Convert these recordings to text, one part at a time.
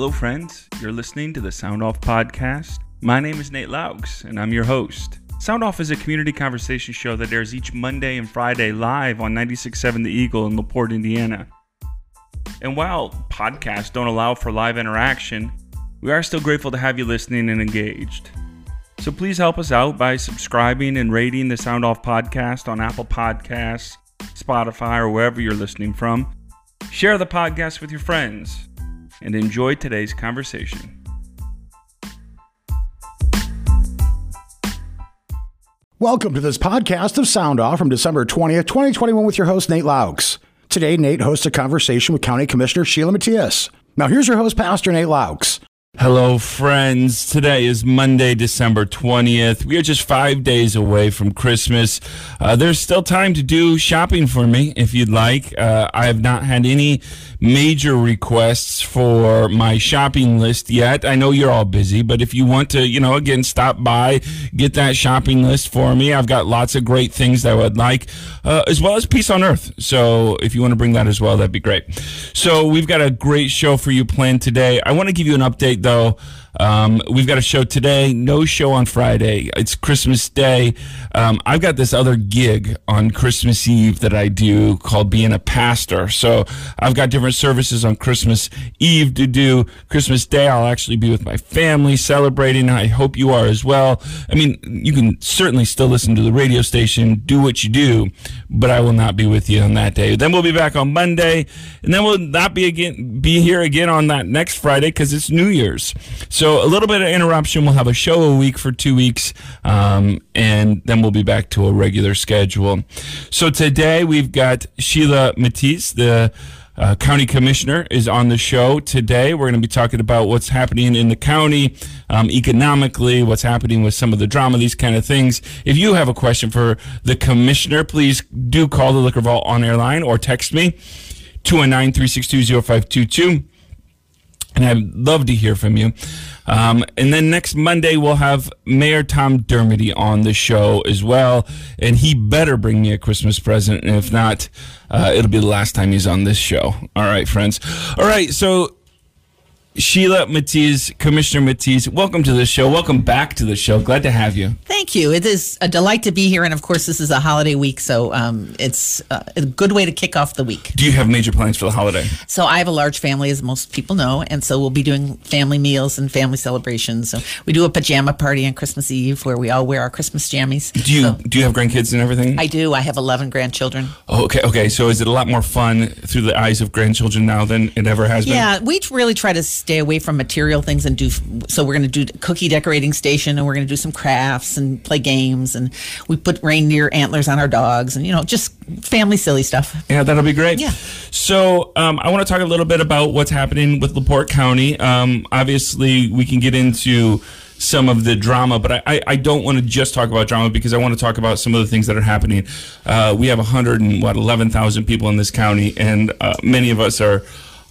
Hello, friends. You're listening to the Sound Off Podcast. My name is Nate Loucks, and I'm your host. Sound Off is a community conversation show that airs each Monday and Friday live on 96.7 The Eagle in LaPorte, Indiana. And while podcasts don't allow for live interaction, we are still grateful to have you listening and engaged. So please help us out by subscribing and rating the Sound Off Podcast on Apple Podcasts, Spotify, or wherever you're listening from. Share the podcast with your friends and enjoy today's conversation. Welcome to this podcast of Sound Off from December 20th, 2021, with your host, Nate Loucks. Today, Nate hosts a conversation with County Commissioner Sheila Matias. Now, here's your host, Pastor Nate Loucks. Hello, friends. Today is Monday, December 20th. We are just five days away from Christmas. Uh, there's still time to do shopping for me if you'd like. Uh, I have not had any major requests for my shopping list yet. I know you're all busy, but if you want to, you know, again, stop by, get that shopping list for me. I've got lots of great things that I would like, uh, as well as Peace on Earth. So if you want to bring that as well, that'd be great. So we've got a great show for you planned today. I want to give you an update though um, we've got a show today, no show on Friday. It's Christmas Day. Um, I've got this other gig on Christmas Eve that I do called being a pastor. So I've got different services on Christmas Eve to do. Christmas Day, I'll actually be with my family celebrating. I hope you are as well. I mean, you can certainly still listen to the radio station, do what you do, but I will not be with you on that day. Then we'll be back on Monday, and then we'll not be again be here again on that next Friday because it's New Year's. So a little bit of interruption. We'll have a show a week for two weeks, um, and then we'll be back to a regular schedule. So today we've got Sheila Matias, the uh, county commissioner is on the show today. We're going to be talking about what's happening in the county um, economically, what's happening with some of the drama, these kind of things. If you have a question for the commissioner, please do call the Liquor Vault on air line or text me 219 362 0522 and I'd love to hear from you. Um, and then next Monday, we'll have Mayor Tom Dermody on the show as well. And he better bring me a Christmas present. And if not, uh, it'll be the last time he's on this show. All right, friends. All right, so Sheila Matias, Commissioner Matias, welcome to the show. Welcome back to the show. Glad to have you. Thank you. It is a delight to be here. And of course, this is a holiday week, so um, it's uh, a good way to kick off the week. Do you have major plans for the holiday? So, I have a large family, as most people know, and so we'll be doing family meals and family celebrations. So, we do a pajama party on Christmas Eve where we all wear our Christmas jammies. Do you So do you have grandkids and everything? I do. I have 11 grandchildren. oh, okay, okay. So is it a lot more fun through the eyes of grandchildren now than it ever has been? Yeah, we really try to stay away from material things and do. So we're going to do cookie decorating station, and we're going to do some crafts and play games, and we put reindeer antlers on our dogs, and you know, just family silly stuff. Yeah, that'll be great. Yeah. So um, I want to talk a little bit about what's happening with LaPorte County. Um, obviously, we can get into some of the drama, but I, I, don't want to just talk about drama because I want to talk about some of the things that are happening. Uh, we have 100 and what 11,000 people in this county, and uh, many of us are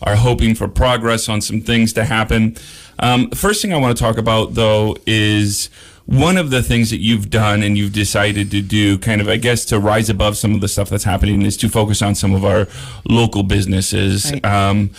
are hoping for progress on some things to happen. Um, the first thing I want to talk about, though, is one of the things that you've done and you've decided to do, kind of, I guess, to rise above some of the stuff that's happening, is to focus on some of our local businesses. Right. Um,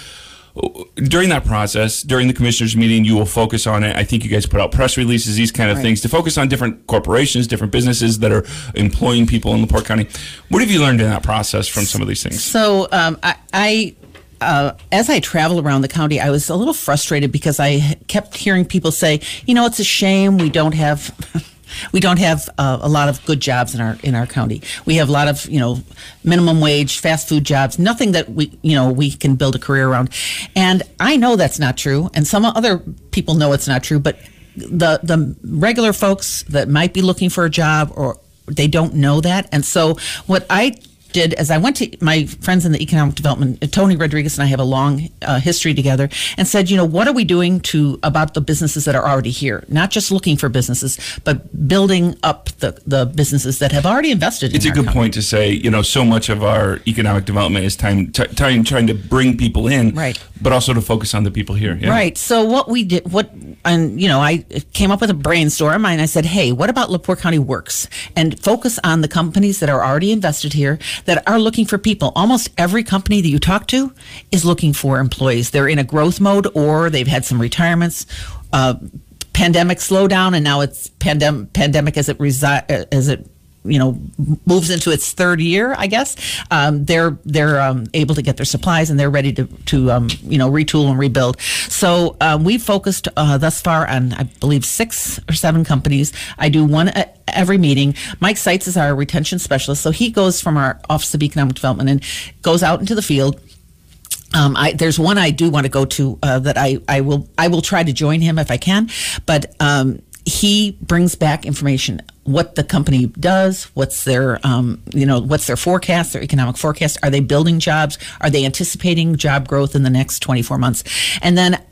during that process, during the commissioners' meeting, you will focus on it. I think you guys put out press releases, these kind of Right. things, to focus on different corporations, different businesses that are employing people in LaPorte County. What have you learned in that process from some of these things? So um, I, I uh, as I traveled around the county, I was a little frustrated because I kept hearing people say, you know, it's a shame we don't have. We don't have uh, a lot of good jobs in our in our county. We have a lot of you know minimum wage, fast food jobs. Nothing that we you know we can build a career around. And I know that's not true, and some other people know it's not true. But the the regular folks that might be looking for a job or they don't know that. And so what I did as I went to my friends in the economic development, uh, Tony Rodriguez and I have a long uh, history together, and said, you know, what are we doing to about the businesses that are already here? Not just looking for businesses, but building up the, the businesses that have already invested. It's in a good county. point to say, you know, so much of our economic development is time, t- time trying to bring people in, Right. but also to focus on the people here. Yeah. Right. So what we did, what, and you know, I came up with a brainstorm and I said, hey, what about Laporte County Works? And focus on the companies that are already invested here that are looking for people. Almost every company that you talk to is looking for employees. They're in a growth mode or they've had some retirements. Uh, pandemic slowdown and now it's pandemic pandemic as it resi- as it you know moves into its third year i guess um, they're they're um, able to get their supplies and they're ready to to um, you know retool and rebuild. So um, we've focused uh, thus far on i believe six or seven companies. I do one at every meeting. Mike seitz is our retention specialist. So he goes from our office of economic development and goes out into the field. Um, I, there's one I do want to go to uh, that I, I will I will try to join him if I can, but um, he brings back information what the company does what's their um, you know what's their forecast their economic forecast are they building jobs are they anticipating job growth in the next 24 months and then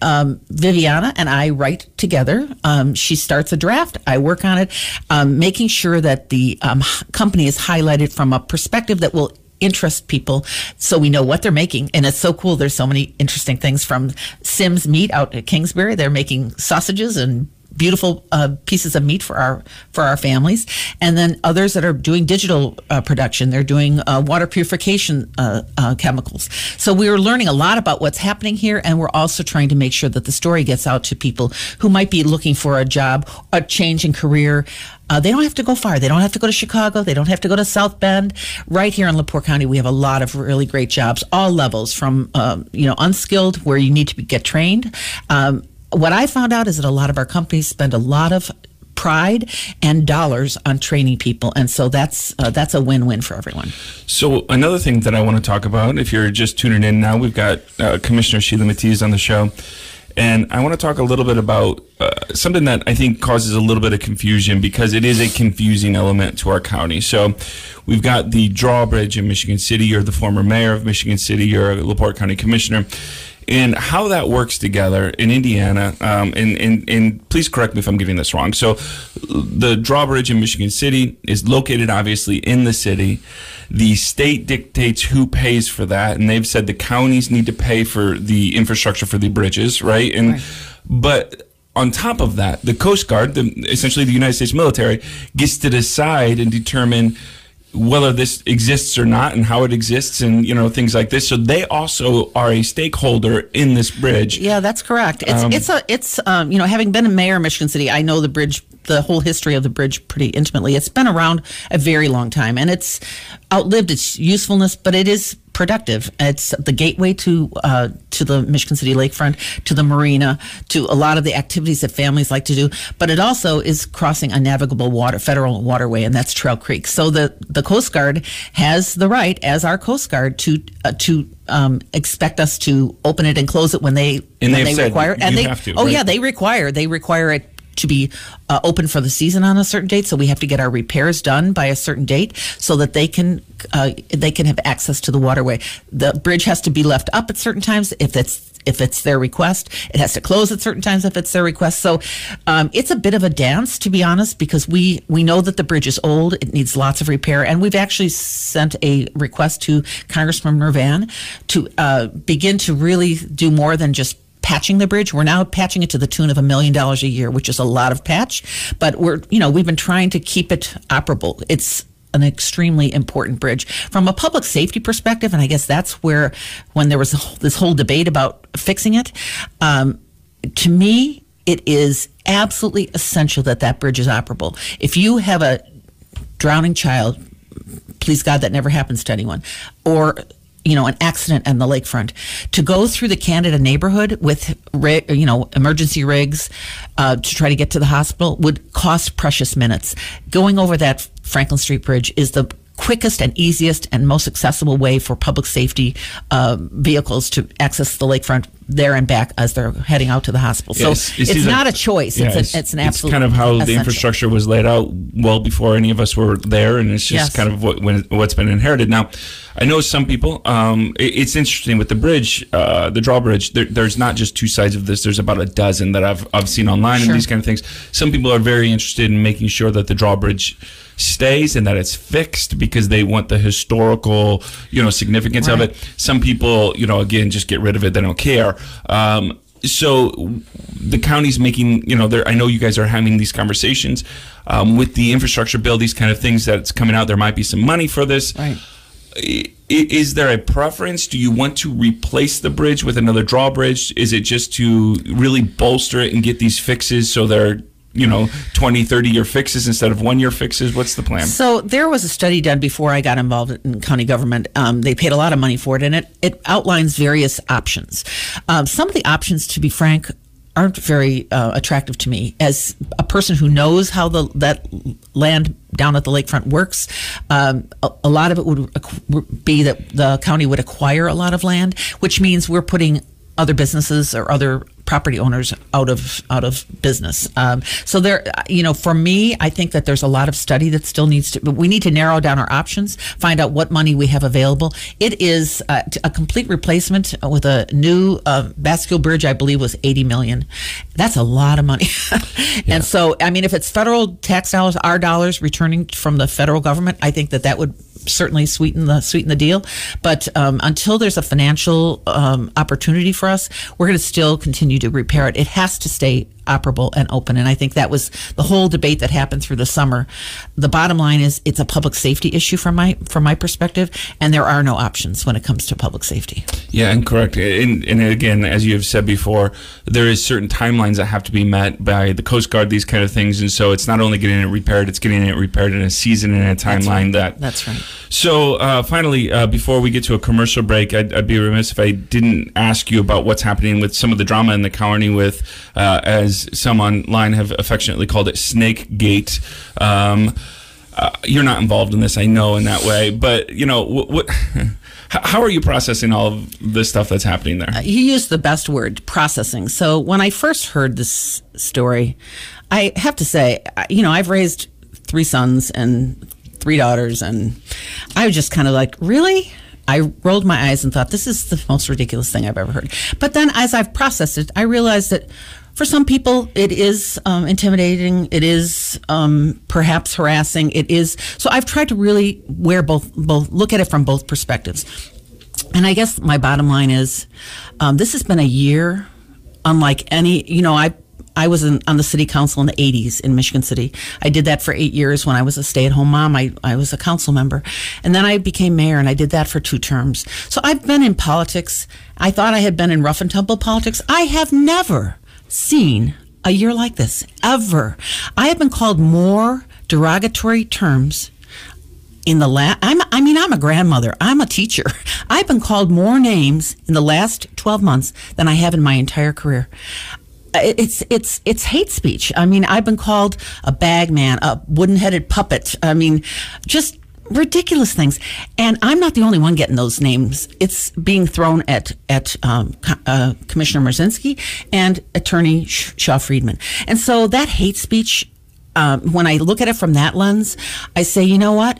um, Viviana and I write together. Um, she starts a draft. I work on it, um, making sure that the um, company is highlighted from a perspective that will interest people so we know what they're making. And it's so cool. There's so many interesting things from Sims Meat out at Kingsbury. They're making sausages and beautiful uh, pieces of meat for our for our families, and then others that are doing digital uh, production. They're doing uh, water purification uh, uh, chemicals. So we are learning a lot about what's happening here, and we're also trying to make sure that the story gets out to people who might be looking for a job, a change in career. Uh, they don't have to go far. They don't have to go to Chicago. They don't have to go to South Bend. Right here in LaPorte County, we have a lot of really great jobs, all levels, from um, you know unskilled, where you need to be, get trained, um, what I found out is that a lot of our companies spend a lot of pride and dollars on training people, and so that's uh, that's a win-win for everyone. So another thing that I want to talk about, if you're just tuning in now, we've got uh, Commissioner Sheila Matias on the show. And I want to talk a little bit about uh, something that I think causes a little bit of confusion because it is a confusing element to our county. So we've got the drawbridge in Michigan City. You're the former mayor of Michigan City. You're a LaPorte County commissioner and how that works together in Indiana. Um, and, and, and please correct me if I'm getting this wrong. So, the drawbridge in Michigan City is located obviously in the city. The state dictates who pays for that, and they've said the counties need to pay for the infrastructure for the bridges, right? And right. but on top of that, the Coast Guard, the, essentially the United States military, gets to decide and determine whether this exists or not and how it exists and you know things like this. So they also are a stakeholder in this bridge. Yeah that's correct. It's um, it's a it's um, you know having been a mayor of michigan city i know the bridge the whole history of the bridge pretty intimately it's been around a very long time and it's outlived its usefulness but it is productive. It's the gateway to uh, to the Michigan City lakefront, to the marina, to a lot of the activities that families like to do. But it also is crossing a navigable water, federal waterway, and that's Trail Creek. So the the Coast Guard has the right, as our Coast Guard, to uh, to um, expect us to open it and close it when they and when they require. And they have to, oh right? yeah, they require they require it to be uh, open for the season on a certain date. So we have to get our repairs done by a certain date so that they can uh, they can have access to the waterway. The bridge has to be left up at certain times if it's if it's their request. It has to close at certain times if it's their request. So um, it's a bit of a dance, to be honest, because we we know that the bridge is old. It needs lots of repair, and we've actually sent a request to Congressman Mrvan to uh, begin to really do more than just patching the bridge. We're now patching it to the tune of a million dollars a year, which is a lot of patch. But we're, you know, we've been trying to keep it operable. It's an extremely important bridge from a public safety perspective, and I guess that's where, when there was this whole debate about fixing it, um, to me, it is absolutely essential that that bridge is operable. If you have a drowning child, please God that never happens to anyone, or you know, an accident on the lakefront, to go through the Canada neighborhood with, you know, emergency rigs uh, to try to get to the hospital would cost precious minutes. Going over that Franklin Street Bridge is the quickest and easiest and most accessible way for public safety uh, vehicles to access the lakefront there and back as they're heading out to the hospital. So it's, it's not like, a choice. Yeah, it's, an, it's, an absolute. It's kind of how essential. the infrastructure was laid out well before any of us were there, and it's just yes. kind of what when, what's been inherited. Now, I know some people. Um, it, it's interesting with the bridge, uh, the drawbridge. There, there's not just two sides of this. There's about a dozen that I've I've seen online sure. and these kind of things. Some people are very interested in making sure that the drawbridge stays and that it's fixed because they want the historical, you know, significance right. of it. Some people, you know, again, just get rid of it. They don't care. Um, so the county's making, you know. I know you guys are having these conversations um, with the infrastructure bill, these kind of things that's coming out. There might be some money for this. Right. Is there a preference? Do you want to replace the bridge with another drawbridge? Is it just to really bolster it and get these fixes so they're, you know, 20, 30 year fixes instead of one year fixes? What's the plan? So there was a study done before I got involved in county government. Um, they paid a lot of money for it, and it, it outlines various options. Um, some of the options, to be frank, aren't very uh, attractive to me as a person who knows how the that land down at the lakefront works. Um, a, a lot of it would be that the county would acquire a lot of land, which means we're putting other businesses or other property owners out of out of business. Um, so there, you know, for me, I think that there's a lot of study that still needs to. But we need to narrow down our options, find out what money we have available. It is uh, a complete replacement with a new uh, bascule Bridge. I believe was 80 million. That's a lot of money. And so, I mean, if it's federal tax dollars, our dollars returning from the federal government, I think that that would certainly sweeten the sweeten the deal. But um, until there's a financial um, opportunity for us, we're going to still continue to repair it. It has to stay operable and open. And I think that was the whole debate that happened through the summer. The bottom line is it's a public safety issue from my from my perspective, and there are no options when it comes to public safety. Yeah, and correct. And, and again, as you have said before, there is certain timelines that have to be met by the Coast Guard, these kind of things. And so it's not only getting it repaired, it's getting it repaired in a season and a timeline that. That's right. So uh, finally, uh, before we get to a commercial break, I'd, I'd be remiss if I didn't ask you about what's happening with some of the drama in the county with, uh, as some online have affectionately called it, Snake Gate. Um, uh, you're not involved in this, I know, in that way, but you know, what, what how are you processing all of this stuff that's happening there? You used the best word, processing. So when I first heard this story, I have to say, you know, I've raised three sons and three daughters, and I was just kind of like, really? I rolled my eyes and thought, this is the most ridiculous thing I've ever heard. But then as I've processed it, I realized that for some people, it is um, intimidating. It is um, perhaps harassing. It is. So I've tried to really wear both, both, look at it from both perspectives. And I guess my bottom line is, um, this has been a year unlike any. You know, I I was in, on the city council in the '80s in Michigan City. I did that for eight years when I was a stay-at-home mom. I I was a council member, and then I became mayor, and I did that for two terms. So I've been in politics. I thought I had been in rough and tumble politics. I have never seen a year like this ever. I have been called more derogatory terms in the last I'm mean I'm a grandmother. I'm a teacher. I've been called more names in the last 12 months than I have in my entire career. It's it's it's hate speech. I mean, I've been called a bag man, a wooden-headed puppet. I mean, just ridiculous things. And I'm not the only one getting those names. It's being thrown at at um, uh, Commissioner Mrozinski and Attorney Shaw Friedman. And so that hate speech um, when I look at it from that lens, I say, you know what?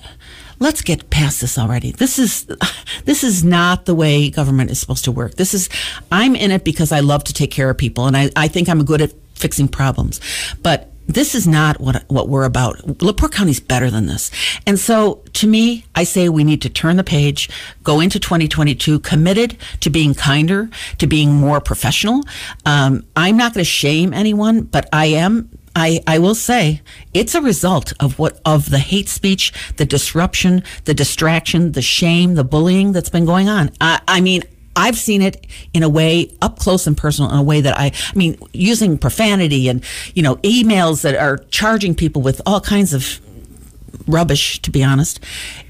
Let's get past this already. This is this is not the way government is supposed to work. This is I'm in it because I love to take care of people, and I, I think I'm good at fixing problems. But this is not what what we're about. LaPorte County's better than this. And so to me, I say we need to turn the page, go into 2022 committed to being kinder, to being more professional. Um, I'm not going to shame anyone, but I am I, I will say it's a result of what of the hate speech, the disruption, the distraction, the shame, the bullying that's been going on. I, I mean, I've seen it in a way up close and personal in a way that I, I mean, using profanity and you know emails that are charging people with all kinds of rubbish, to be honest.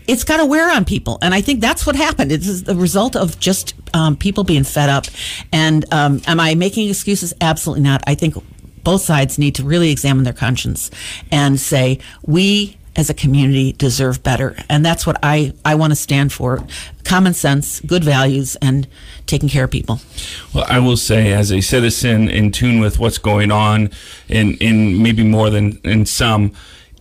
It's got to wear on people. And I think that's what happened. It's the result of just um, people being fed up. And um, am I making excuses? Absolutely not. I think both sides need to really examine their conscience and say, we as a community deserve better. And that's what I, I want to stand for common sense, good values, and taking care of people. Well, I will say, as a citizen in tune with what's going on, in in maybe more than in some,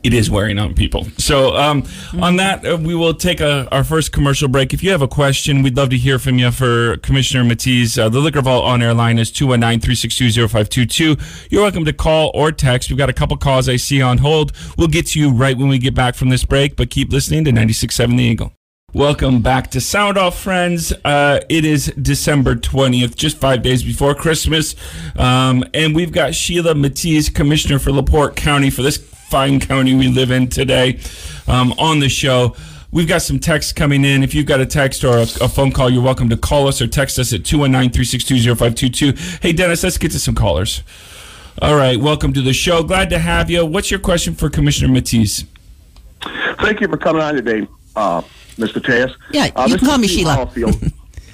it is wearing on people. So, um, on that, uh, we will take a, our first commercial break. If you have a question, we'd love to hear from you for Commissioner Matias. Uh, the Liquor Vault on air line is 219 362 0522. You're welcome to call or text. We've got a couple calls I see on hold. We'll get to you right when we get back from this break, but keep listening to 96.7 The Eagle. Welcome back to Sound Off, friends. Uh, it is December 20th, just five days before Christmas. Um, and we've got Sheila Matias, Commissioner for LaPorte County, for this fine county we live in today, um, on the show. We've got some texts coming in. If you've got a text or a, a phone call, you're welcome to call us or text us at 219 362 0522. Hey, Dennis, let's get to some callers. All right, welcome to the show. Glad to have you. What's your question for Commissioner Matias? Thank you for coming on today. Uh, Mr. Tejas. Yeah, uh, you this can call me Steve Sheila.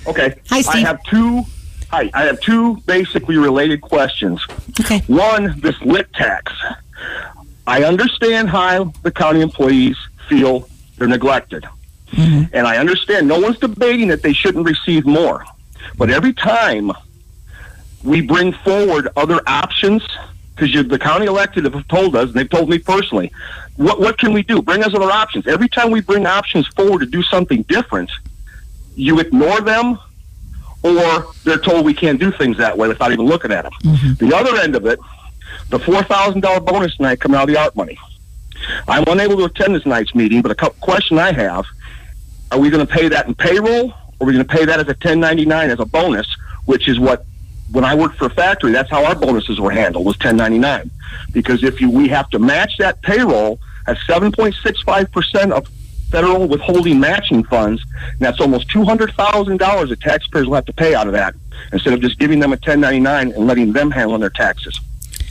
Okay. Hi, Steve. I have two. Hi, I have two basically related questions. Okay. One, this lit tax. I understand how the county employees feel they're neglected, Mm-hmm. and I understand no one's debating that they shouldn't receive more. But every time we bring forward other options, because the county elected have told us, and they've told me personally, what what can we do? Bring us other options. Every time we bring options forward to do something different, you ignore them, or they're told we can't do things that way without even looking at them. Mm-hmm. The other end of it, the four thousand dollar bonus tonight coming out of the ARP money. I'm unable to attend this night's meeting, but a couple question I have: Are we going to pay that in payroll, or are we going to pay that as a 1099 as a bonus, which is what when I worked for a factory, that's how our bonuses were handled was 1099. Because if you we have to match that payroll at 7.65 percent of federal withholding matching funds, and that's almost two hundred thousand dollars that taxpayers will have to pay out of that instead of just giving them a 1099 and letting them handle their taxes.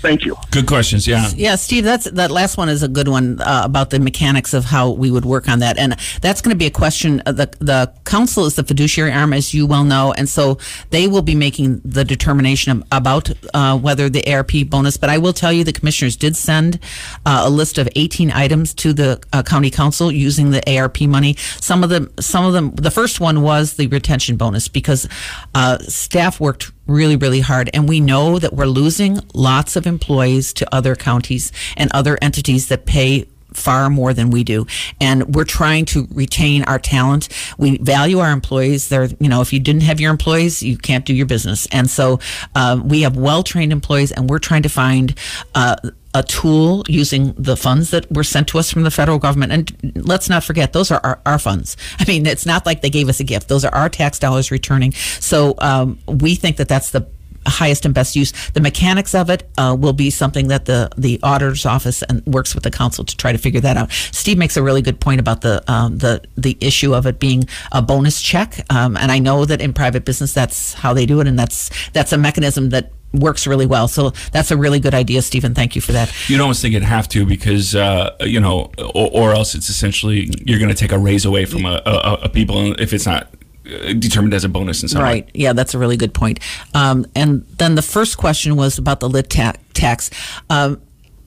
Thank you. Good questions, yeah. Yeah, Steve, that's that last one is a good one uh, about the mechanics of how we would work on that, and that's going to be a question. Uh, the the council is the fiduciary arm, as you well know, and so they will be making the determination ab- about uh, whether the ARP bonus. But I will tell you, the commissioners did send uh, a list of 18 items to the uh, county council using the ARP money. Some of them, some of them, the first one was the retention bonus because uh, staff worked really, really hard. And we know that we're losing lots of employees to other counties and other entities that pay far more than we do. And we're trying to retain our talent. We value our employees. They're, you know, if you didn't have your employees, you can't do your business. And so uh, we have well trained employees, and we're trying to find uh, a tool using the funds that were sent to us from the federal government. And let's not forget, those are our, our funds. I mean, it's not like they gave us a gift. Those are our tax dollars returning. So um, we think that that's the highest and best use. The mechanics of it uh, will be something that the the auditor's office and works with the council to try to figure that out. Steve makes a really good point about the um, the the issue of it being a bonus check, um, and I know that in private business that's how they do it, and that's that's a mechanism that works really well. So that's a really good idea, Stephen. Thank you for that. You'd almost think it'd have to because, uh, you know, or, or else it's essentially you're going to take a raise away from a, a, a people if it's not uh, determined as a bonus in some way. Right. Yeah, that's a really good point. Um, and then the first question was about the lit ta- tax. Um,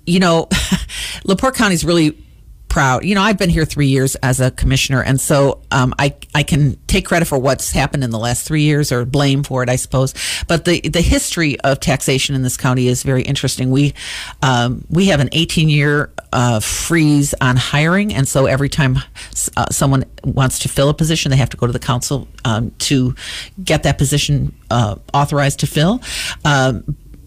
you know, LaPorte County is really proud. You know, I've been here three years as a commissioner, and so um, I I can take credit for what's happened in the last three years, or blame for it, I suppose. But the the history of taxation in this county is very interesting. We um, we have an 18 year uh, freeze on hiring, and so every time uh, someone wants to fill a position, they have to go to the council um, to get that position uh, authorized to fill.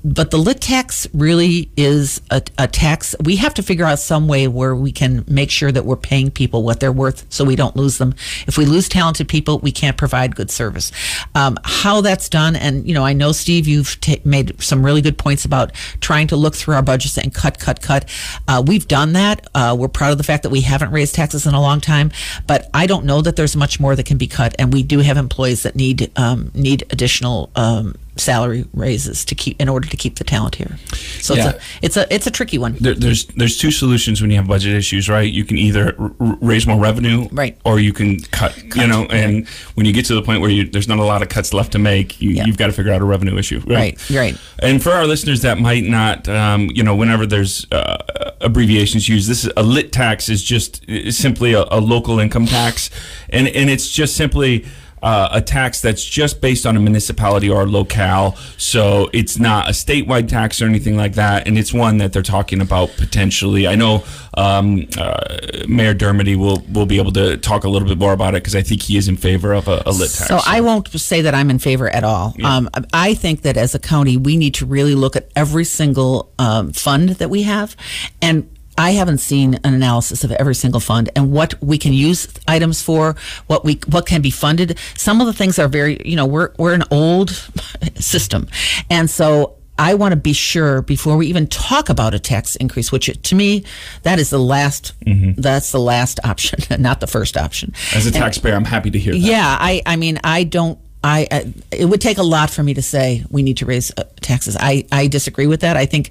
But the lit tax really is a, a, tax. We have to figure out some way where we can make sure that we're paying people what they're worth so we don't lose them. If we lose talented people, we can't provide good service. Um, how that's done, and you know, I know Steve, you've ta made some really good points about trying to look through our budgets and cut, cut, cut. Uh, we've done that. Uh, we're proud of the fact that we haven't raised taxes in a long time, but I don't know that there's much more that can be cut, and we do have employees that need um, need additional. Um, salary raises to keep in order to keep the talent here. So Yeah. it's a it's a it's a tricky one. There, there's there's two solutions when you have budget issues, right? You can either r- raise more revenue, Right. or you can cut. You know, and when you get to the point where you, there's not a lot of cuts left to make, you, Yeah. you've got to figure out a revenue issue, Right, right. And for our listeners that might not, um, you know, whenever there's uh, abbreviations used, this is a lit tax is just simply a, a local income tax, and and it's just simply. Uh, a tax that's just based on a municipality or a locale, so it's not a statewide tax or anything like that, and it's one that they're talking about potentially. I know um, uh, Mayor Dermody will will be able to talk a little bit more about it because I think he is in favor of a, a lit tax. So I won't say that I'm in favor at all. Um, I think that as a county, we need to really look at every single um, fund that we have and I haven't seen an analysis of every single fund and what we can use items for, what we what can be funded. Some of the things are very, you know, we're we're an old system, and so I want to be sure before we even talk about a tax increase, which to me that is the last mm-hmm. that's the last option, not the first option. As a taxpayer, and, I'm happy to hear that. Yeah, I I mean I don't I, I, it would take a lot for me to say we need to raise uh, taxes. I, I disagree with that. I think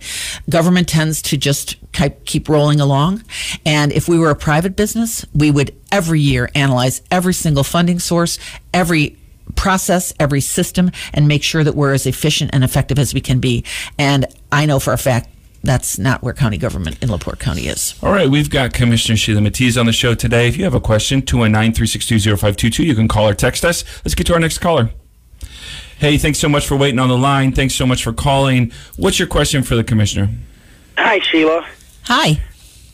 government tends to just keep rolling along. And if we were a private business, we would every year analyze every single funding source, every process, every system, and make sure that we're as efficient and effective as we can be. And I know for a fact that's not where county government in LaPorte County is. All right, we've got Commissioner Sheila Matias on the show today. If you have a question, 219 362 0522, you can call or text us. Let's get to our next caller. Hey, thanks so much for waiting on the line. Thanks so much for calling. What's your question for the commissioner? Hi, Sheila. Hi.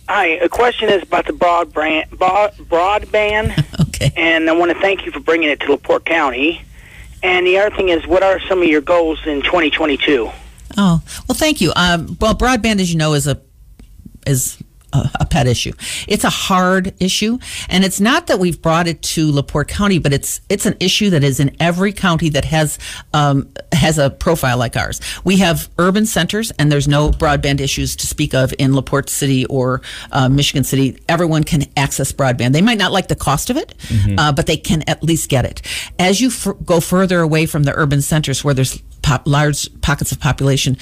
Hi. A question is about the broadband. broadband. okay. And I want to thank you for bringing it to LaPorte County. And the other thing is, what are some of your goals in 2022? Oh well, thank you. Um, well, broadband, as you know, is a is a, pet issue. It's a hard issue, and it's not that we've brought it to Laporte County, but it's it's an issue that is in every county that has um, has a profile like ours. We have urban centers, and there's no broadband issues to speak of in Laporte City or uh, Michigan City. Everyone can access broadband. They might not like the cost of it, mm-hmm. uh, but they can at least get it. As you f- go further away from the urban centers, where there's pop, large pockets of population,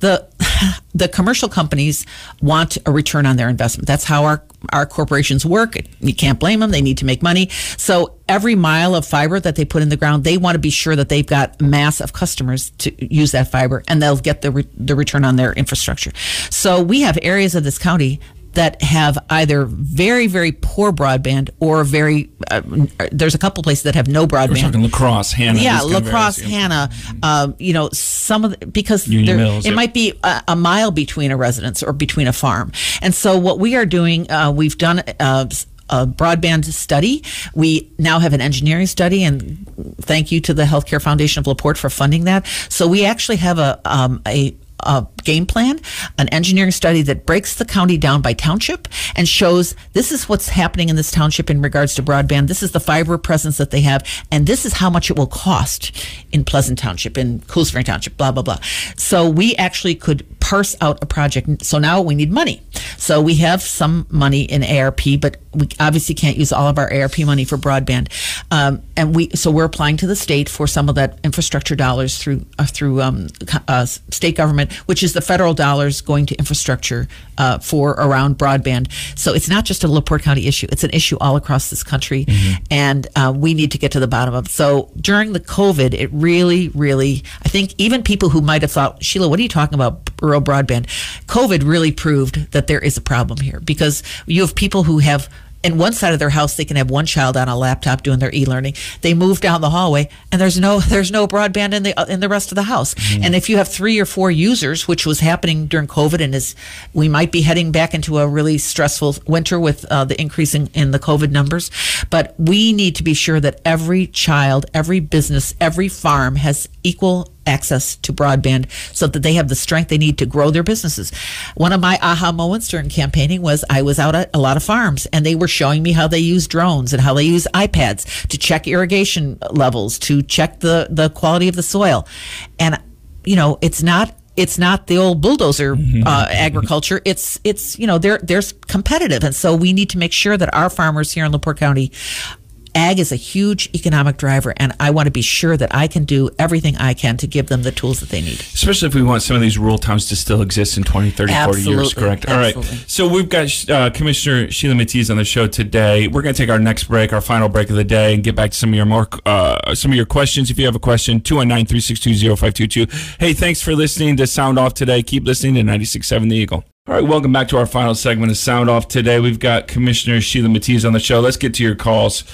the the commercial companies want a return on their investment. That's how our our corporations work. You can't blame them; they need to make money. So every mile of fiber that they put in the ground, they want to be sure that they've got mass of customers to use that fiber, and they'll get the re- the return on their infrastructure. So we have areas of this county that have either very very poor broadband or very uh, there's a couple places that have no broadband. We're talking La Crosse, Hanna. Yeah, La Crosse, Hanna. Uh, you know, some of the, because there, Mills, it yeah. might be a, a, mile between a residence or between a farm, and so what we are doing, uh, we've done. Uh, a broadband study. We now have an engineering study, and thank you to the Healthcare Foundation of LaPorte for funding that. So we actually have a um, a a game plan, an engineering study that breaks the county down by township and shows this is what's happening in this township in regards to broadband. This is the fiber presence that they have, and this is how much it will cost in Pleasant Township, in Cool Spring Township, blah, blah, blah. So we actually could parse out a project. So now we need money. So we have some money in ARP, but we obviously can't use all of our ARP money for broadband. Um, and we so we're applying to the state for some of that infrastructure dollars through uh, through um, uh, state government, which is the federal dollars going to infrastructure uh, for around broadband. So it's not just a LaPorte County issue; it's an issue all across this country, mm-hmm. and uh, we need to get to the bottom of. it. So during the COVID, it really, really, I think even people who might have thought, Sheila, what are you talking about? rural broadband. COVID really proved that there is a problem here because you have people who have in one side of their house they can have one child on a laptop doing their e-learning they move down the hallway and there's no there's no broadband in the in the rest of the house mm-hmm. and if you have three or four users which was happening during covid and is we might be heading back into a really stressful winter with uh, the increase in, in the covid numbers but we need to be sure that every child every business every farm has equal access to broadband so that they have the strength they need to grow their businesses. One of my aha moments during campaigning was I was out at a lot of farms and they were showing me how they use drones and how they use iPads to check irrigation levels, to check the, the quality of the soil. And, you know, it's not it's not the old bulldozer mm-hmm. uh, agriculture. It's it's you know they're they're competitive, and so we need to make sure that our farmers here in Laporte County ag is a huge economic driver, and I want to be sure that I can do everything I can to give them the tools that they need. Especially if we want some of these rural towns to still exist in 20, 30, Absolutely. 40 years, correct? Absolutely. All right. So we've got uh, Commissioner Sheila Matias on the show today. We're going to take our next break, our final break of the day, and get back to some of your more uh, some of your questions. If you have a question, 219 362 0522. Hey, thanks for listening to Sound Off today. Keep listening to 96.7 The Eagle. All right, welcome back to our final segment of Sound Off today. We've got Commissioner Sheila Matias on the show. Let's get to your calls.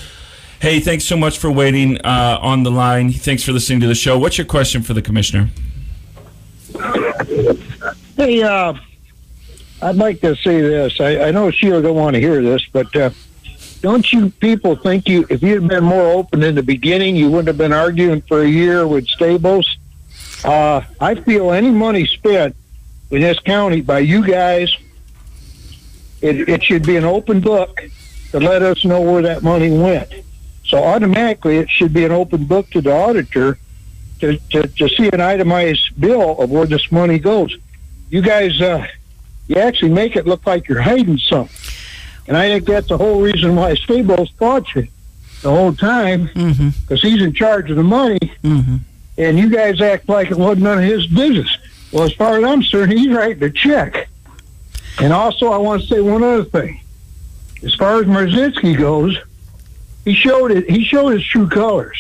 Hey, thanks so much for waiting uh, on the line. Thanks for listening to the show. What's your question for the commissioner? Hey, uh, I'd like to say this. I, I know Sheila don't want to hear this, but uh, don't you people think you, if you had been more open in the beginning, you wouldn't have been arguing for a year with Stables? Uh, I feel any money spent in this county by you guys it, it should be an open book to let us know where that money went. So automatically, it should be an open book to the auditor to, to, to see an itemized bill of where this money goes. You guys, uh, you actually make it look like you're hiding something. And I think that's the whole reason why Stables fought you the whole time, because Mm-hmm. he's in charge of the money, and you guys act like it wasn't none of his business. Well, as far as I'm concerned, he's writing the check. And also, I want to say one other thing. As far as Mrozinski goes, he showed it. He showed his true colors,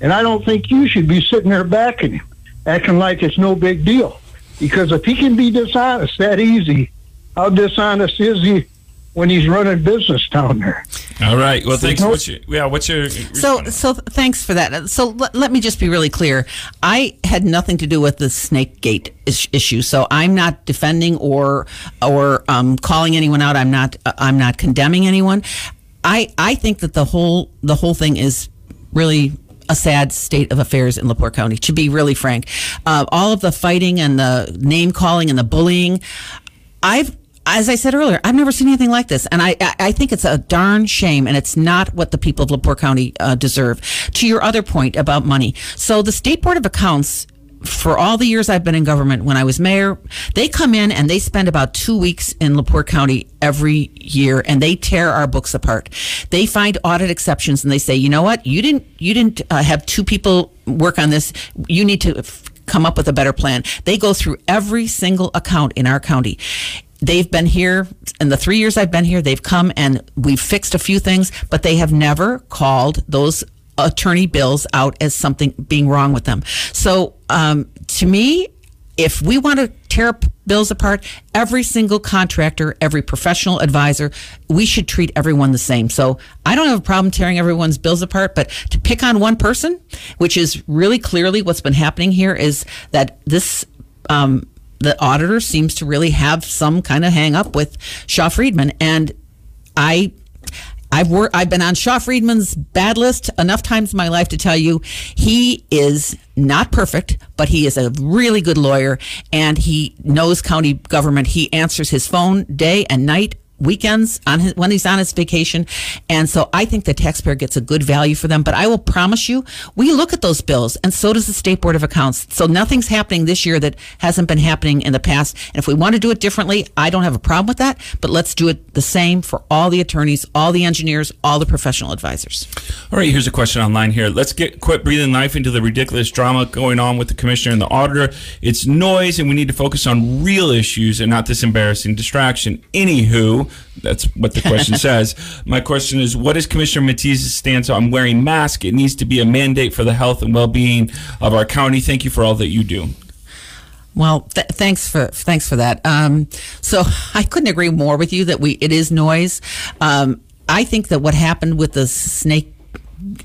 and I don't think you should be sitting there backing him, acting like it's no big deal. Because if he can be dishonest that easy, how dishonest is he when he's running business down there? All right. Well, thanks. no- What's your, yeah, what's your So, so thanks for that. So let, let me just be really clear. I had nothing to do with the Snake Gate is- issue. So I'm not defending or or um, calling anyone out. I'm not uh, I'm not condemning anyone. I I think that the whole the whole thing is really a sad state of affairs in Laporte County. To be really frank, uh, all of the fighting and the name calling and the bullying. I've as I said earlier, I've never seen anything like this, and I I think it's a darn shame, and it's not what the people of Laporte County uh, deserve. To your other point about money, so the State Board of Accounts. For all the years I've been in government, when I was mayor, they come in and they spend about two weeks in Laporte County every year, and they tear our books apart. They find audit exceptions, and they say, you know what, you didn't you didn't uh, have two people work on this. You need to f- come up with a better plan. They go through every single account in our county. They've been here in the three years I've been here. They've come and we've fixed a few things, but they have never called those attorney bills out as something being wrong with them. So, um, to me, if we want to tear bills apart, every single contractor, every professional advisor, we should treat everyone the same. So I don't have a problem tearing everyone's bills apart, but to pick on one person, which is really clearly what's been happening here, is that this. Um, the auditor seems to really have some kind of hang up with Shaw Friedman, and I I've worked. I've been on Shaw Friedman's bad list enough times in my life to tell you he is not perfect, but he is a really good lawyer and he knows county government. He answers his phone day and night. Weekends on his, when he's on his vacation, and so I think the taxpayer gets a good value for them. But I will promise you, we look at those bills, and so does the state board of accounts. So nothing's happening this year that hasn't been happening in the past. And if we want to do it differently, I don't have a problem with that. But let's do it the same for all the attorneys, all the engineers, all the professional advisors. All right, here's a question online here. Let's get quit breathing life into the ridiculous drama going on with the commissioner and the auditor. It's noise, and we need to focus on real issues and not this embarrassing distraction. Anywho, that's what the question says. My question is, what is Commissioner Matias's stance on wearing masks? It needs to be a mandate for the health and well-being of our county. Thank you for all that you do. Well, th- thanks for thanks for that. Um, so I couldn't agree more with you that we it is noise. Um, I think that what happened with the snake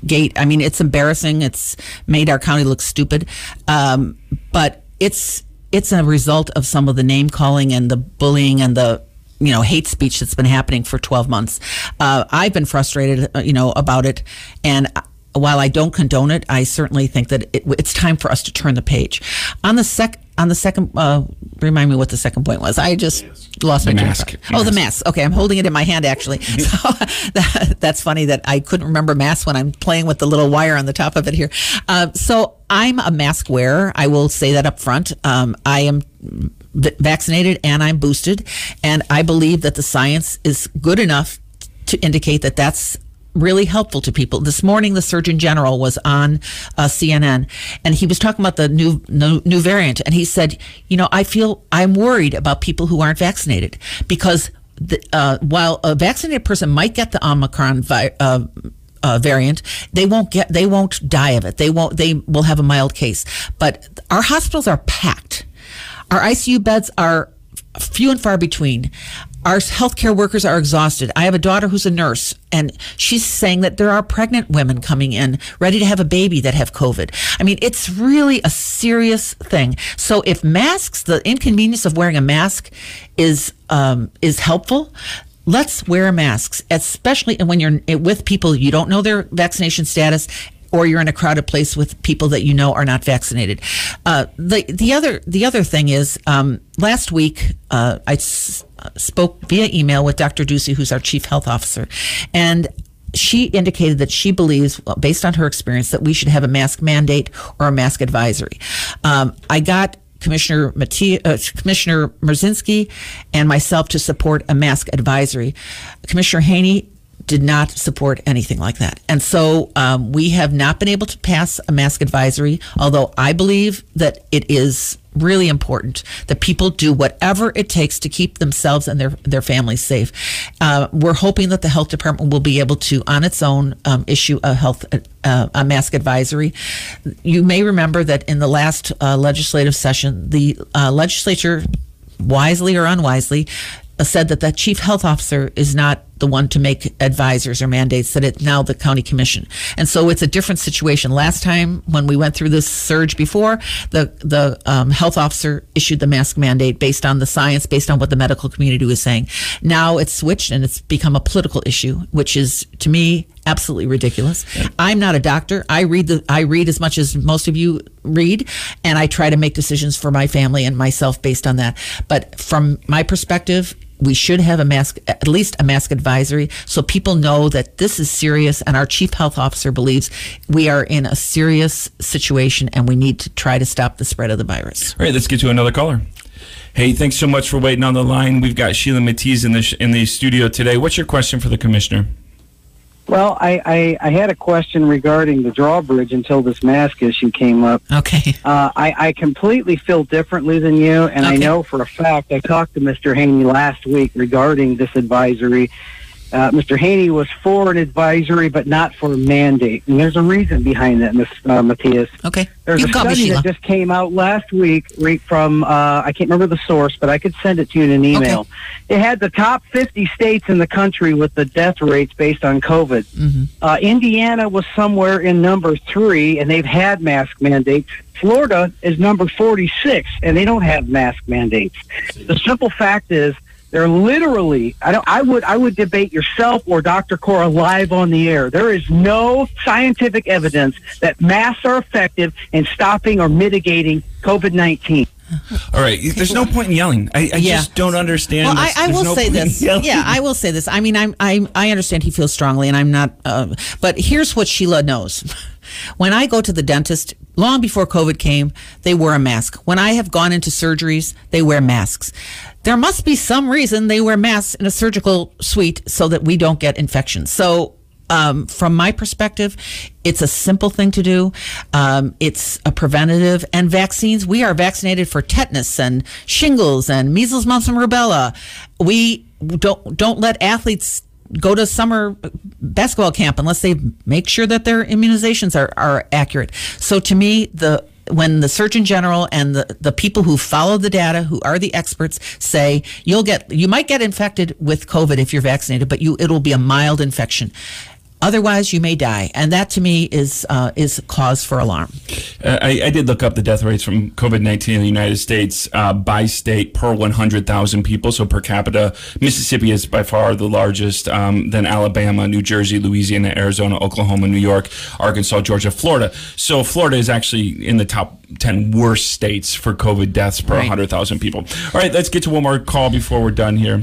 gate, I mean, it's embarrassing. It's made our county look stupid, um, but it's it's a result of some of the name calling and the bullying and the you know hate speech that's been happening for 12 months. Uh, I've been frustrated, uh, you know, about it, and while I don't condone it, I certainly think that it, it's time for us to turn the page. On the sec, on the second, uh, remind me what the second point was. I just lost my train of mask. Oh, the mask. Okay, I'm holding it in my hand actually. So that, that's funny that I couldn't remember mask when I'm playing with the little wire on the top of it here. Uh, so I'm a mask wearer. I will say that up front. Um, I am v- vaccinated and I'm boosted, and I believe that the science is good enough to indicate that that's really helpful to people. This morning, the Surgeon General was on uh, CNN, and he was talking about the new, new new variant, and he said, "You know, I feel I'm worried about people who aren't vaccinated because the, uh, while a vaccinated person might get the Omicron uh, uh, variant, they won't get they won't die of it. They won't they will have a mild case. But our hospitals are packed. Our ICU beds are few and far between. Our healthcare workers are exhausted. I have a daughter who's a nurse, and she's saying that there are pregnant women coming in ready to have a baby that have COVID. I mean, it's really a serious thing. So, if masks, the inconvenience of wearing a mask, is um, is helpful, let's wear masks, especially when you're with people you don't know their vaccination status or you're in a crowded place with people that you know are not vaccinated. Uh, the the other the other thing is um, last week uh, I s- spoke via email with Dr. Ducey, who's our chief health officer, and she indicated that she believes, based on her experience, that we should have a mask mandate or a mask advisory. Um, I got Commissioner Mattia, uh, Commissioner Mrozinski and myself to support a mask advisory. Commissioner Haney did not support anything like that. And so um, we have not been able to pass a mask advisory, although I believe that it is really important that people do whatever it takes to keep themselves and their, their families safe. Uh, we're hoping that the health department will be able to, on its own, um, issue a health uh, a mask advisory. You may remember that in the last uh, legislative session, the uh, legislature, wisely or unwisely, said that the chief health officer is not the one to make advisors or mandates that it's now the county commission. And so it's a different situation. Last time when we went through this surge before the the um, health officer issued the mask mandate based on the science based on what the medical community was saying. Now it's switched and it's become a political issue which is to me absolutely ridiculous. I'm not a doctor. I read the i read as much as most of you read and i try to make decisions for my family and myself based on that. But from my perspective we should have a mask, at least a mask advisory, so people know that this is serious. And our chief health officer believes we are in a serious situation and we need to try to stop the spread of the virus. All right, let's get to another caller. Hey, thanks so much for waiting on the line. We've got Sheila Matias in the in the studio today. What's your question for the commissioner? Well, I, I, I had a question regarding the drawbridge until this mask issue came up. Okay. Uh, I, I completely feel differently than you, and I know for a fact I talked to Mr. Haney last week regarding this advisory. Uh, Mr. Haney was for an advisory, but not for a mandate, and there's a reason behind that, Ms. Uh, Matias. Okay. There's you a can call me study that just came out last week right from, uh, I can't remember the source, but I could send it to you in an email. It had the top 50 states in the country with the death rates based on COVID. Mhm. Uh, Indiana was somewhere in number three, and they've had mask mandates. Florida is number 46, and they don't have mask mandates. The simple fact is, they're literally. I don't. I would. I would debate yourself or Dr. Cora live on the air. There is no scientific evidence that masks are effective in stopping or mitigating COVID 19. All right, there's no point in yelling. I, I Yeah. just don't understand. Well, I. I will no say this. Yeah, I will say this. I mean, I'm, I I understand he feels strongly, and I'm not. Uh, but here's what Sheila knows: when I go to the dentist, long before COVID came, they wear a mask. When I have gone into surgeries, they wear masks. There must be some reason they wear masks in a surgical suite so that we don't get infections. So um, from my perspective, it's a simple thing to do. Um, it's a preventative and vaccines. We are vaccinated for tetanus and shingles and measles, mumps, and rubella. We don't don't let athletes go to summer basketball camp unless they make sure that their immunizations are, are accurate. So to me, the when the Surgeon General and the, the people who follow the data, who are the experts, say you'll get you might get infected with COVID if you're vaccinated, but you it'll be a mild infection. Otherwise, you may die, and that to me is uh, is cause for alarm. Uh, I, I did look up the death rates from COVID 19 in the United States uh, by state per 100,000 people. So per capita, Mississippi is by far the largest, um, then Alabama, New Jersey, Louisiana, Arizona, Oklahoma, New York, Arkansas, Georgia, Florida. So Florida is actually in the top 10 worst states for COVID deaths per Right. 100,000 people. All right, let's get to one more call before we're done here.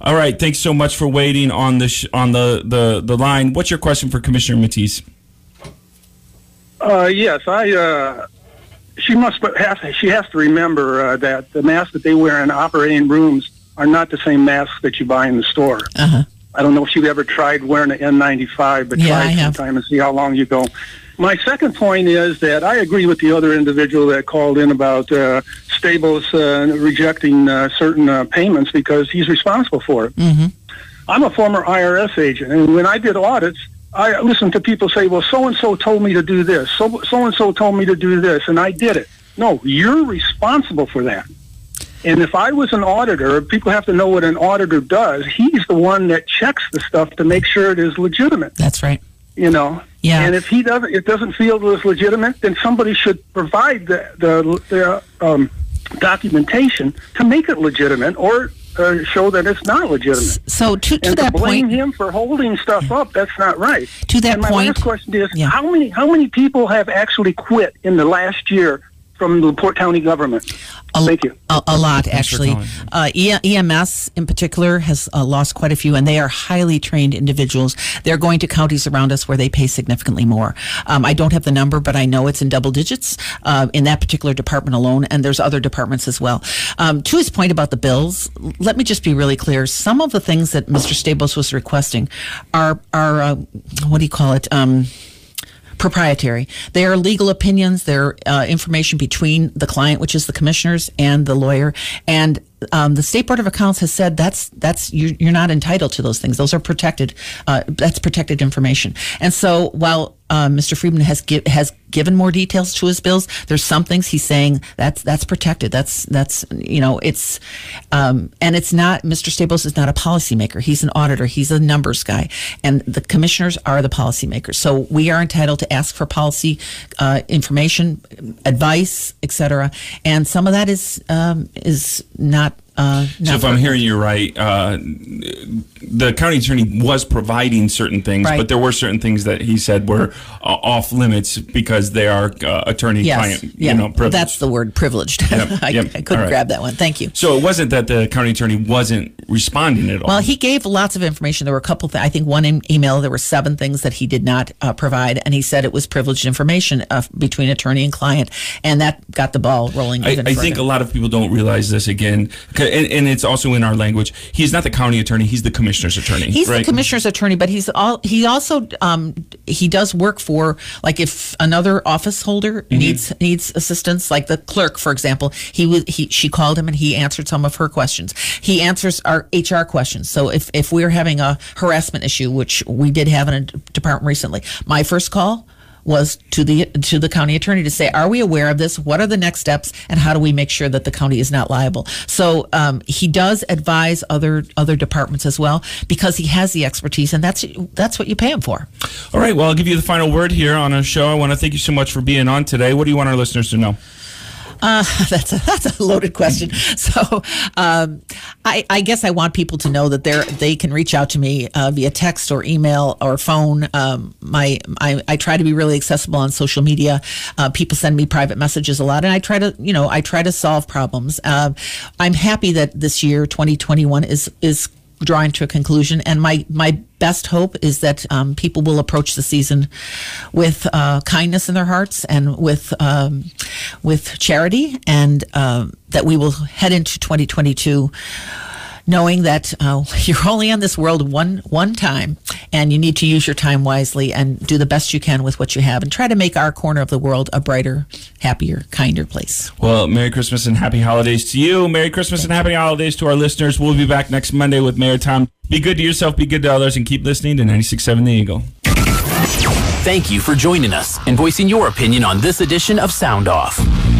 All right, thanks so much for waiting on the sh- on the, the, the line. What's your question for Commissioner Matias? Uh, yes, I. Uh, she must have. She has to remember uh, that the masks that they wear in operating rooms are not the same masks that you buy in the store. Uh-huh. I don't know if you've ever tried wearing an N95, but Yeah, try I it have. sometime and see how long you go. My second point is that I agree with the other individual that called in about uh, Stabosz uh, rejecting uh, certain uh, payments because he's responsible for it. Mhm. I'm a former IRS agent, and when I did audits, I listened to people say, "Well, so and so told me to do this. So so and so told me to do this, and I did it." No, you're responsible for that. And if I was an auditor, people have to know what an auditor does. He's the one that checks the stuff to make sure it is legitimate. That's right. You know. Yeah. And if he doesn't, it doesn't feel was legitimate, then somebody should provide the the, the um, documentation to make it legitimate, or uh, show that it's not legitimate. So to, to and that to blame point, him for holding stuff up, that's not right. To that and my point- last question is: Yeah. How many how many people have actually quit in the last year from LaPorte County government? A, Thank you. A, a lot, Thanks actually. Uh, E- EMS in particular has uh, lost quite a few, and they are highly trained individuals. They're going to counties around us where they pay significantly more. Um, I don't have the number, but I know it's in double digits uh, in that particular department alone, and there's other departments as well. Um, to his point about the bills, let me just be really clear. Some of the things that Mr. Stabosz was requesting are are uh, what do you call it? Um, proprietary. They are legal opinions. They're uh, information between the client, which is the commissioners, and the lawyer. And um, the state board of accounts has said that's that's you're, you're not entitled to those things. Those are protected. Uh, that's protected information. And so while Mr. Friedman has has given more details to his bills, there's some things he's saying that's that's protected. That's that's you know it's um, and it's not Mr. Stabosz is not a policymaker. He's an auditor. He's a numbers guy, and the commissioners are the policymakers. So we are entitled to ask for policy uh, information, advice, etc. And some of that is um, is not. Uh, So if I'm hearing you right, uh, the county attorney was providing certain things, Right. but there were certain things that he said were uh, off limits because they are uh, attorney-client, yes, yeah, you know, privilege. that's the word privileged. Yep, I, yep. I couldn't right. grab that one. Thank you. so it wasn't that the county attorney wasn't responding at all. Well, he gave lots of information. There were a couple. Th- I think one em- email there were seven things that he did not uh, provide, and he said it was privileged information uh, between attorney and client, and that got the ball rolling. I, I think a lot of people don't realize this again, 'cause- and, and it's also in our language. He's not the county attorney; he's the commissioner's attorney. He's right? the commissioner's attorney, but he's all he also um, he does work for like if another office holder Mm-hmm. needs needs assistance, like the clerk, for example. He was he she called him and he answered some of her questions. He answers our HR questions. So if if we're having a harassment issue, which we did have in a department recently, my first call was to the to the county attorney to say, are we aware of this? What are the next steps, and how do we make sure that the county is not liable? So um, he does advise other other departments as well because he has the expertise, and that's that's what you pay him for. All right. Well, I'll give you the final word here on our show. I want to thank you so much for being on today. What do you want our listeners to know? Uh, that's a, that's a loaded question. So, um, I, I guess I want people to know that they they can reach out to me uh, via text or email or phone. Um, my I, I try to be really accessible on social media. Uh, people send me private messages a lot, and I try to you know I try to solve problems. Uh, I'm happy that this year 2021 is is drawing to a conclusion. And my, my best hope is that um, people will approach the season with uh, kindness in their hearts and with um, with charity, and um, that we will head into 2022 knowing that uh, you're only on this world one one time, and you need to use your time wisely and do the best you can with what you have, and try to make our corner of the world a brighter, happier, kinder place. Well, Merry Christmas and Happy Holidays to you. Merry Christmas and Happy Holidays to our listeners. We'll be back next Monday with Mayor Tom. Be good to yourself, be good to others, and keep listening to 96.7 The Eagle. Thank you for joining us and voicing your opinion on this edition of Sound Off.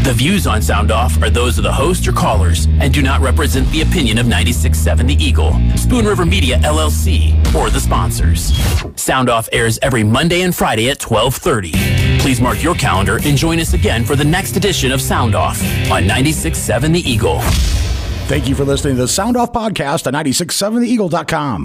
The views on Sound Off are those of the host or callers and do not represent the opinion of 96.7 The Eagle, Spoon River Media LLC, or the sponsors. Sound Off airs every Monday and Friday at 12:30. Please mark your calendar and join us again for the next edition of Sound Off on 96.7 The Eagle. Thank you for listening to the Sound Off Podcast at 967theeagle.com.